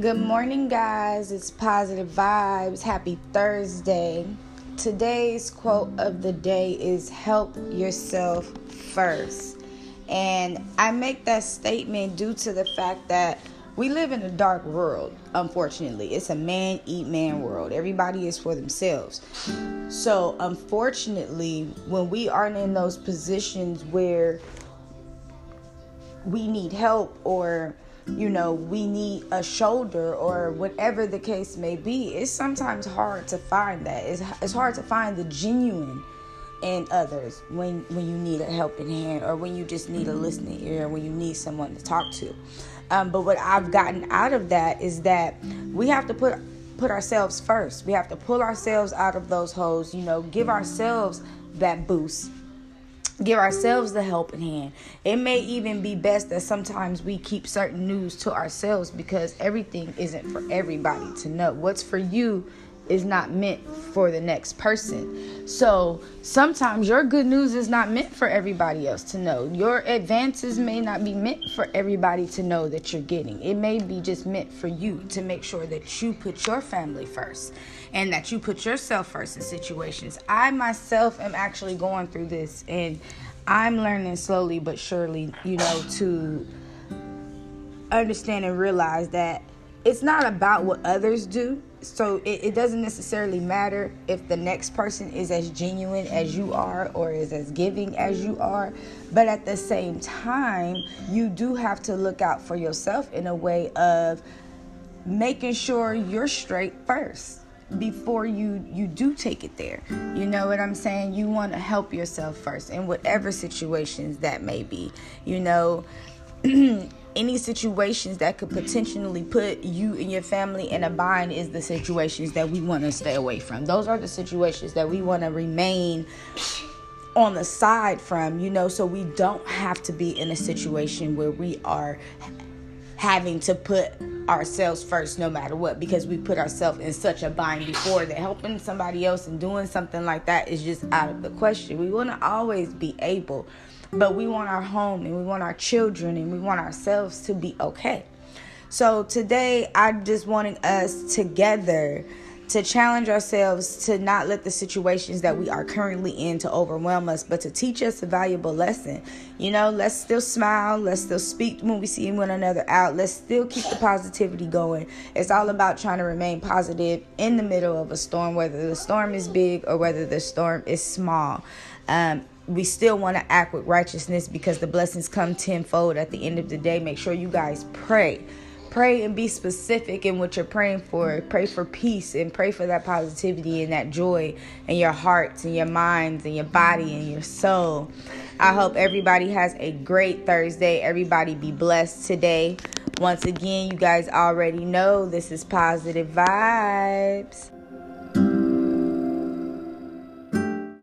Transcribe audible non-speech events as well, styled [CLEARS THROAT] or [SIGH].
Good morning, guys. It's Positive Vibes. Happy Thursday. Today's quote of the day is Help yourself first. And I make that statement due to the fact that we live in a dark world, unfortunately. It's a man eat man world. Everybody is for themselves. So, unfortunately, when we aren't in those positions where we need help or you know, we need a shoulder or whatever the case may be, it's sometimes hard to find that. It's, it's hard to find the genuine in others when when you need a helping hand or when you just need a listening ear when you need someone to talk to um, but what i've gotten out of that is that we have to put put ourselves first we have to pull ourselves out of those holes you know give ourselves that boost give ourselves the helping hand. It may even be best that sometimes we keep certain news to ourselves because everything isn't for everybody to know. What's for you is not meant for the next person. So sometimes your good news is not meant for everybody else to know. Your advances may not be meant for everybody to know that you're getting. It may be just meant for you to make sure that you put your family first and that you put yourself first in situations. I myself am actually going through this and I'm learning slowly but surely, you know, to understand and realize that it's not about what others do. So it, it, doesn't necessarily matter if the next person is as genuine as you are or is as giving as you are. But at the same time, you do have to look out for yourself in a way of making sure you're straight first before you you do take it there you know what i'm saying you want to help yourself first in whatever situations that may be you know [CLEARS THROAT] any situations that could potentially put you and your family in a bind is the situations that we want to stay away from. Those are the situations that we want to remain on the side from you know so we don't have to be in a situation where we are having to put ourselves first no matter what because we put ourselves in such a bind before that helping somebody else and doing something like that is just out of the question. We want to always be able, but we want our home and we want our children and we want ourselves to be okay. So today I just wanting us together to challenge ourselves to not let the situations that we are currently in to overwhelm us but to teach us a valuable lesson. You know let's still smile let's still speak when we see one another out let's still keep the positivity going. It's all about trying to remain positive in the middle of a storm whether the storm is big or whether the storm is small. Um, we still want to act with righteousness because the blessings come tenfold at the end of the day. Make sure you guys pray pray and be specific in what you're praying for. Pray for peace and pray for that positivity and that joy in your hearts and your minds and your body and your soul. I hope everybody has a great Thursday. Everybody be blessed today. Once again, you guys already know this is positive vibes.